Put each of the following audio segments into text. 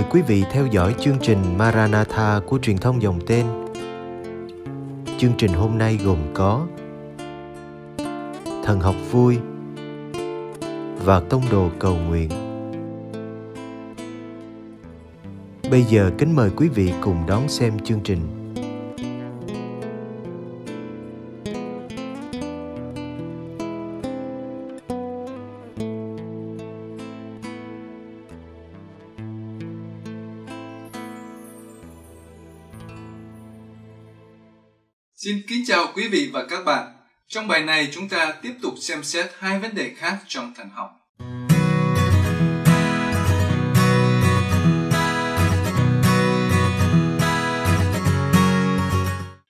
mời quý vị theo dõi chương trình Maranatha của truyền thông dòng tên. Chương trình hôm nay gồm có Thần học vui và Tông đồ cầu nguyện. Bây giờ kính mời quý vị cùng đón xem chương trình. Chào quý vị và các bạn. Trong bài này chúng ta tiếp tục xem xét hai vấn đề khác trong thần học.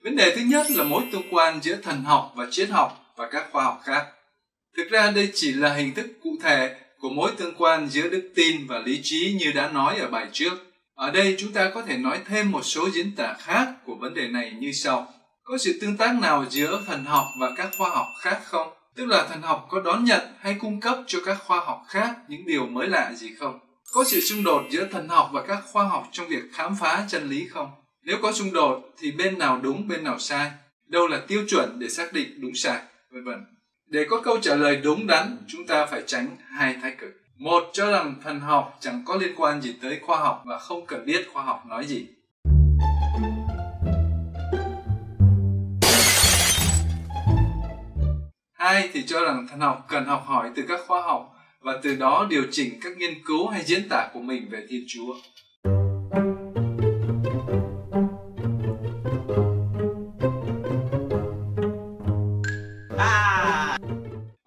Vấn đề thứ nhất là mối tương quan giữa thần học và triết học và các khoa học khác. Thực ra đây chỉ là hình thức cụ thể của mối tương quan giữa đức tin và lý trí như đã nói ở bài trước. Ở đây chúng ta có thể nói thêm một số diễn tả khác của vấn đề này như sau. Có sự tương tác nào giữa thần học và các khoa học khác không? Tức là thần học có đón nhận hay cung cấp cho các khoa học khác những điều mới lạ gì không? Có sự xung đột giữa thần học và các khoa học trong việc khám phá chân lý không? Nếu có xung đột thì bên nào đúng bên nào sai? Đâu là tiêu chuẩn để xác định đúng sai? Vân vân. Để có câu trả lời đúng đắn, chúng ta phải tránh hai thái cực. Một cho rằng thần học chẳng có liên quan gì tới khoa học và không cần biết khoa học nói gì. Hai thì cho rằng thần học cần học hỏi từ các khoa học và từ đó điều chỉnh các nghiên cứu hay diễn tả của mình về Thiên Chúa.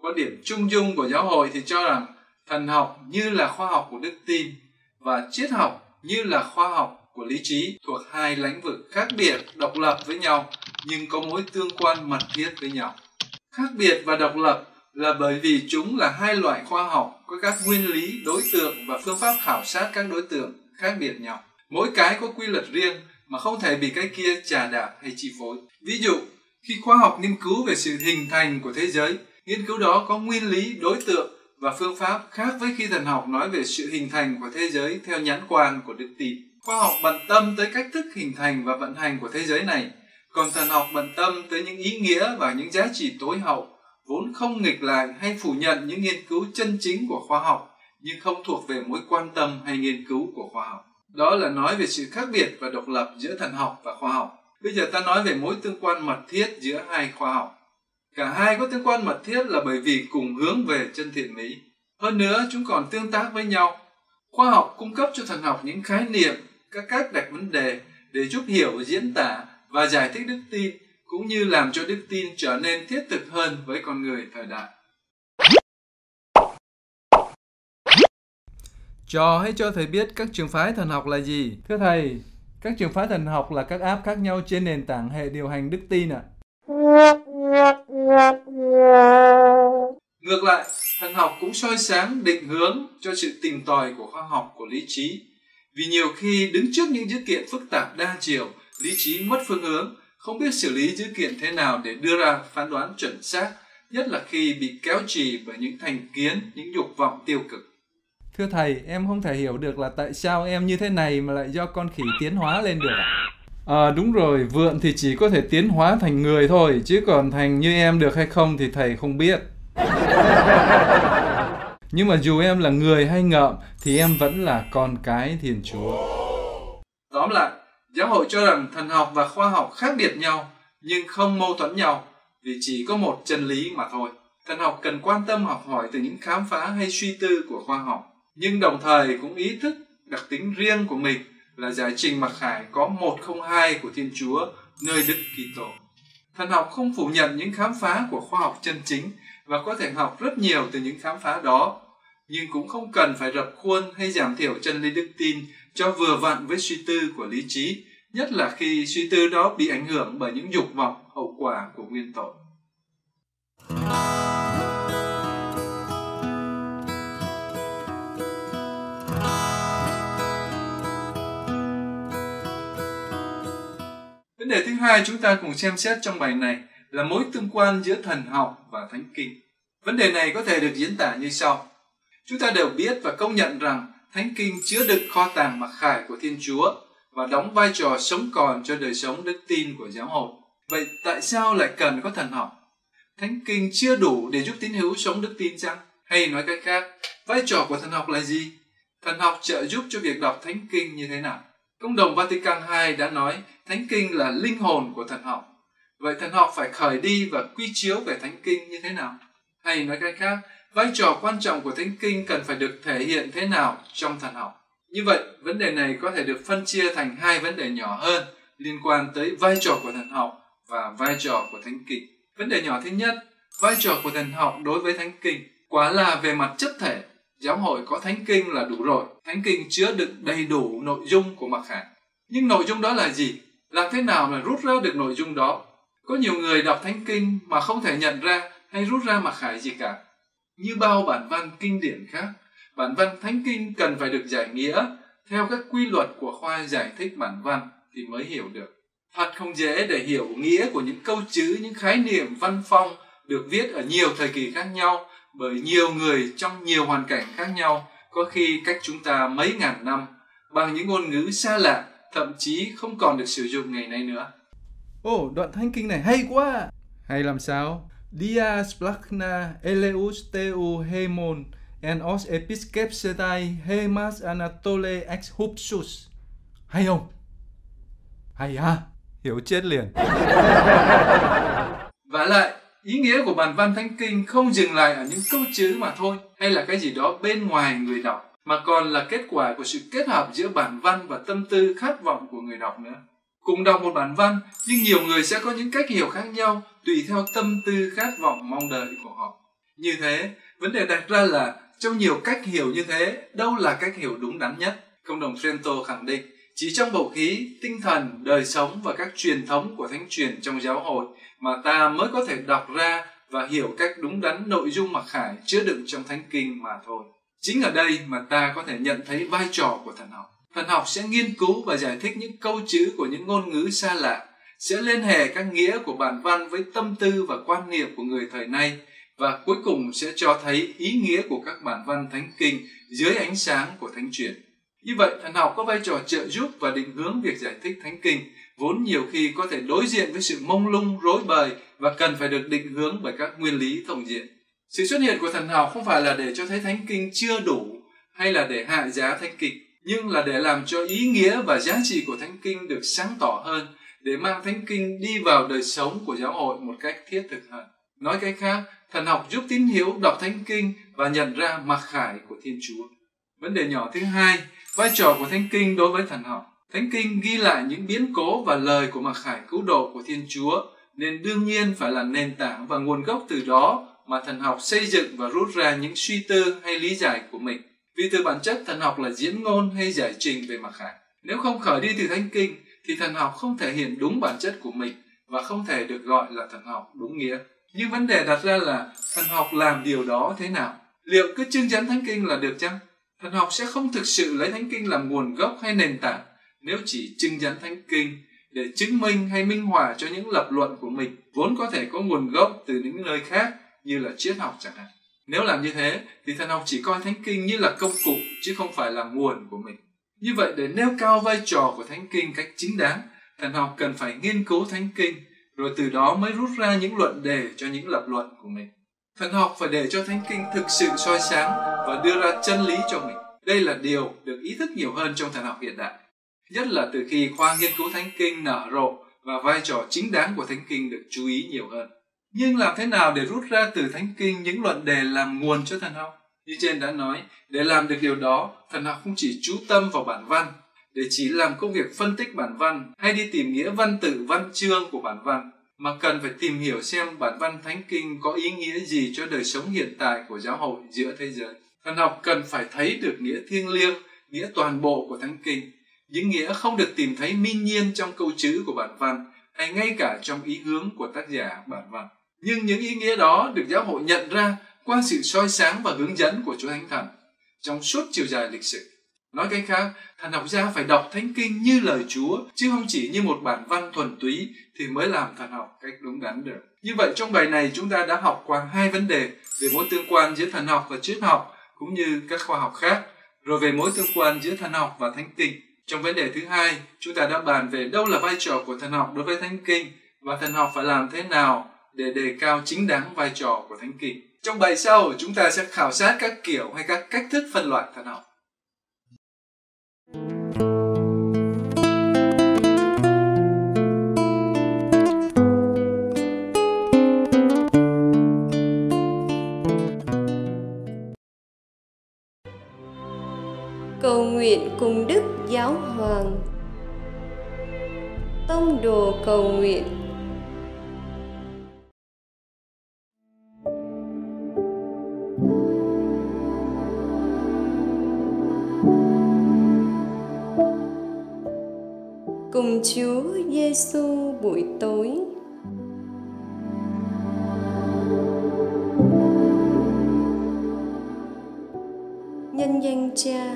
Quan điểm chung dung của giáo hội thì cho rằng thần học như là khoa học của đức tin và triết học như là khoa học của lý trí thuộc hai lĩnh vực khác biệt, độc lập với nhau nhưng có mối tương quan mật thiết với nhau. Khác biệt và độc lập là bởi vì chúng là hai loại khoa học có các nguyên lý, đối tượng và phương pháp khảo sát các đối tượng khác biệt nhau. Mỗi cái có quy luật riêng mà không thể bị cái kia trà đạp hay chi phối. Ví dụ, khi khoa học nghiên cứu về sự hình thành của thế giới, nghiên cứu đó có nguyên lý, đối tượng và phương pháp khác với khi thần học nói về sự hình thành của thế giới theo nhãn quan của đức tin. Khoa học bận tâm tới cách thức hình thành và vận hành của thế giới này, còn thần học bận tâm tới những ý nghĩa và những giá trị tối hậu, vốn không nghịch lại hay phủ nhận những nghiên cứu chân chính của khoa học, nhưng không thuộc về mối quan tâm hay nghiên cứu của khoa học. Đó là nói về sự khác biệt và độc lập giữa thần học và khoa học. Bây giờ ta nói về mối tương quan mật thiết giữa hai khoa học. Cả hai có tương quan mật thiết là bởi vì cùng hướng về chân thiện mỹ. Hơn nữa, chúng còn tương tác với nhau. Khoa học cung cấp cho thần học những khái niệm, các cách đặt vấn đề để giúp hiểu, diễn tả và giải thích đức tin cũng như làm cho đức tin trở nên thiết thực hơn với con người thời đại. Trò hãy cho thầy biết các trường phái thần học là gì. Thưa thầy, các trường phái thần học là các app khác nhau trên nền tảng hệ điều hành đức tin ạ. À? Ngược lại, thần học cũng soi sáng định hướng cho sự tìm tòi của khoa học của lý trí. Vì nhiều khi đứng trước những dữ kiện phức tạp đa chiều, lý trí mất phương hướng, không biết xử lý dữ kiện thế nào để đưa ra phán đoán chuẩn xác, nhất là khi bị kéo trì bởi những thành kiến, những dục vọng tiêu cực. Thưa thầy, em không thể hiểu được là tại sao em như thế này mà lại do con khỉ tiến hóa lên được ạ? À, đúng rồi, vượn thì chỉ có thể tiến hóa thành người thôi, chứ còn thành như em được hay không thì thầy không biết. Nhưng mà dù em là người hay ngợm thì em vẫn là con cái Thiên Chúa. Tóm lại, giáo hội cho rằng thần học và khoa học khác biệt nhau nhưng không mâu thuẫn nhau vì chỉ có một chân lý mà thôi. Thần học cần quan tâm học hỏi từ những khám phá hay suy tư của khoa học, nhưng đồng thời cũng ý thức đặc tính riêng của mình là giải trình mặc khải có 102 của Thiên Chúa nơi Đức Kitô. Thần học không phủ nhận những khám phá của khoa học chân chính và có thể học rất nhiều từ những khám phá đó, nhưng cũng không cần phải rập khuôn hay giảm thiểu chân lý đức tin cho vừa vặn với suy tư của lý trí, nhất là khi suy tư đó bị ảnh hưởng bởi những dục vọng hậu quả của nguyên tội. Vấn đề thứ hai chúng ta cùng xem xét trong bài này là mối tương quan giữa thần học và thánh kinh. Vấn đề này có thể được diễn tả như sau. Chúng ta đều biết và công nhận rằng Thánh Kinh chứa đựng kho tàng mặc khải của Thiên Chúa và đóng vai trò sống còn cho đời sống đức tin của giáo hội. Vậy tại sao lại cần có thần học? Thánh Kinh chưa đủ để giúp tín hữu sống đức tin chăng? Hay nói cách khác, vai trò của thần học là gì? Thần học trợ giúp cho việc đọc Thánh Kinh như thế nào? Công đồng Vatican II đã nói Thánh Kinh là linh hồn của thần học. Vậy thần học phải khởi đi và quy chiếu về Thánh Kinh như thế nào? Hay nói cách khác, vai trò quan trọng của Thánh Kinh cần phải được thể hiện thế nào trong thần học? Như vậy, vấn đề này có thể được phân chia thành hai vấn đề nhỏ hơn liên quan tới vai trò của thần học và vai trò của Thánh Kinh. Vấn đề nhỏ thứ nhất, vai trò của thần học đối với Thánh Kinh. Quả là về mặt chất thể, giáo hội có Thánh Kinh là đủ rồi. Thánh Kinh chứa đựng đầy đủ nội dung của mặc khải. Nhưng nội dung đó là gì? Làm thế nào mà rút ra được nội dung đó? Có nhiều người đọc Thánh Kinh mà không thể nhận ra hay rút ra mặc khải gì cả. Như bao bản văn kinh điển khác, bản văn Thánh Kinh cần phải được giải nghĩa theo các quy luật của khoa giải thích bản văn thì mới hiểu được. Thật không dễ để hiểu nghĩa của những câu chữ, những khái niệm văn phong được viết ở nhiều thời kỳ khác nhau bởi nhiều người trong nhiều hoàn cảnh khác nhau, có khi cách chúng ta mấy ngàn năm, bằng những ngôn ngữ xa lạ, thậm chí không còn được sử dụng ngày nay nữa. Ồ, oh, đoạn thanh kinh này hay quá! Hay làm sao? Dias placna eleus teu hemon en os episkepsetai hemas anatole ex hupsus. Hay không? Hay ha? Hiểu chết liền. Và lại, ý nghĩa của bản văn thánh kinh không dừng lại ở những câu chữ mà thôi, hay là cái gì đó bên ngoài người đọc, mà còn là kết quả của sự kết hợp giữa bản văn và tâm tư khát vọng của người đọc nữa. Cùng đọc một bản văn, nhưng nhiều người sẽ có những cách hiểu khác nhau tùy theo tâm tư khát vọng mong đợi của họ. Như thế, vấn đề đặt ra là trong nhiều cách hiểu như thế, đâu là cách hiểu đúng đắn nhất? Cộng đồng Trento khẳng định, chỉ trong bầu khí, tinh thần, đời sống và các truyền thống của thánh truyền trong giáo hội mà ta mới có thể đọc ra và hiểu cách đúng đắn nội dung mặc khải chứa đựng trong thánh kinh mà thôi. Chính ở đây mà ta có thể nhận thấy vai trò của thần học. Thần học sẽ nghiên cứu và giải thích những câu chữ của những ngôn ngữ xa lạ, sẽ liên hệ các nghĩa của bản văn với tâm tư và quan niệm của người thời nay và cuối cùng sẽ cho thấy ý nghĩa của các bản văn thánh kinh dưới ánh sáng của thánh truyền. Như vậy, thần học có vai trò trợ giúp và định hướng việc giải thích thánh kinh, vốn nhiều khi có thể đối diện với sự mông lung, rối bời và cần phải được định hướng bởi các nguyên lý thông diện. Sự xuất hiện của thần học không phải là để cho thấy thánh kinh chưa đủ hay là để hạ giá thánh kinh, nhưng là để làm cho ý nghĩa và giá trị của thánh kinh được sáng tỏ hơn, để mang thánh kinh đi vào đời sống của giáo hội một cách thiết thực hơn. Nói cách khác, thần học giúp tín hiếu đọc thánh kinh và nhận ra mặc khải của Thiên Chúa. Vấn đề nhỏ thứ hai, vai trò của thánh kinh đối với thần học. Thánh kinh ghi lại những biến cố và lời của mặc khải cứu độ của Thiên Chúa, nên đương nhiên phải là nền tảng và nguồn gốc từ đó mà thần học xây dựng và rút ra những suy tư hay lý giải của mình. Vì từ bản chất thần học là diễn ngôn hay giải trình về mặc khải. Nếu không khởi đi từ thánh kinh, thì thần học không thể hiện đúng bản chất của mình và không thể được gọi là thần học đúng nghĩa. Nhưng vấn đề đặt ra là thần học làm điều đó thế nào? Liệu cứ chương dẫn thánh kinh là được chăng? Thần học sẽ không thực sự lấy thánh kinh làm nguồn gốc hay nền tảng nếu chỉ chưng dẫn thánh kinh để chứng minh hay minh họa cho những lập luận của mình vốn có thể có nguồn gốc từ những nơi khác như là triết học chẳng hạn. Nếu làm như thế thì thần học chỉ coi thánh kinh như là công cụ chứ không phải là nguồn của mình. Như vậy để nêu cao vai trò của thánh kinh cách chính đáng, thần học cần phải nghiên cứu thánh kinh rồi từ đó mới rút ra những luận đề cho những lập luận của mình. Thần học phải để cho thánh kinh thực sự soi sáng và đưa ra chân lý cho mình. Đây là điều được ý thức nhiều hơn trong thần học hiện đại. Nhất là từ khi khoa nghiên cứu thánh kinh nở rộ và vai trò chính đáng của thánh kinh được chú ý nhiều hơn. Nhưng làm thế nào để rút ra từ thánh kinh những luận đề làm nguồn cho thần học? Như trên đã nói, để làm được điều đó, thần học không chỉ chú tâm vào bản văn, để chỉ làm công việc phân tích bản văn hay đi tìm nghĩa văn tự văn chương của bản văn, mà cần phải tìm hiểu xem bản văn thánh kinh có ý nghĩa gì cho đời sống hiện tại của giáo hội giữa thế giới. Thần học cần phải thấy được nghĩa thiêng liêng, nghĩa toàn bộ của thánh kinh, những nghĩa không được tìm thấy minh nhiên trong câu chữ của bản văn hay ngay cả trong ý hướng của tác giả bản văn. Nhưng những ý nghĩa đó được giáo hội nhận ra qua sự soi sáng và hướng dẫn của Chúa Thánh Thần trong suốt chiều dài lịch sử. Nói cách khác, thần học gia phải đọc Thánh Kinh như lời Chúa, chứ không chỉ như một bản văn thuần túy thì mới làm thần học cách đúng đắn được. Như vậy trong bài này chúng ta đã học qua hai vấn đề về mối tương quan giữa thần học và triết học cũng như các khoa học khác Rồi về mối tương quan giữa thần học và thánh kinh. Trong vấn đề thứ hai, chúng ta đã bàn về đâu là vai trò của thần học đối với thánh kinh và thần học phải làm thế nào để đề cao chính đáng vai trò của thánh kinh. Trong bài sau, chúng ta sẽ khảo sát các kiểu hay các cách thức phân loại thần học. Cầu nguyện cùng Đức Giáo Hoàng Tông đồ cầu nguyện Chúa Giêsu buổi tối Nhân danh Cha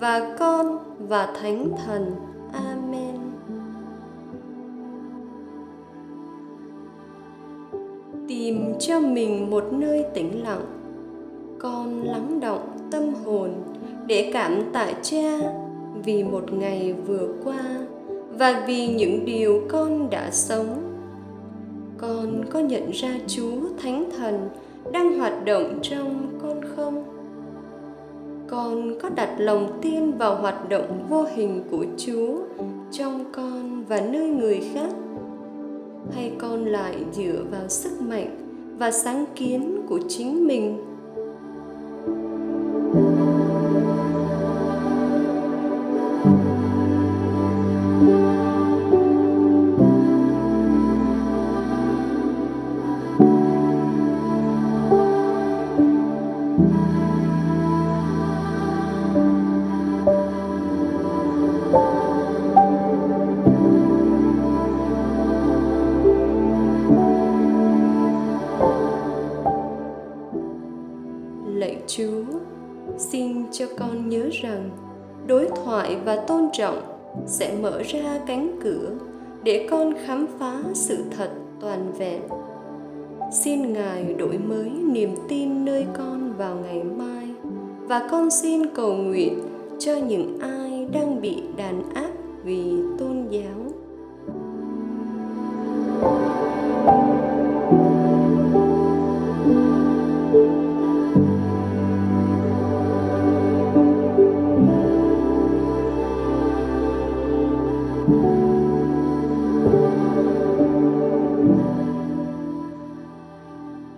và Con và Thánh Thần. Amen. Tìm cho mình một nơi tĩnh lặng, con lắng động tâm hồn để cảm tạ Cha vì một ngày vừa qua và vì những điều con đã sống. Con có nhận ra Chúa Thánh Thần đang hoạt động trong con không? con có đặt lòng tin vào hoạt động vô hình của chúa trong con và nơi người khác hay con lại dựa vào sức mạnh và sáng kiến của chính mình trọng sẽ mở ra cánh cửa để con khám phá sự thật toàn vẹn. Xin Ngài đổi mới niềm tin nơi con vào ngày mai, và con xin cầu nguyện cho những ai đang bị đàn áp vì tôn giáo.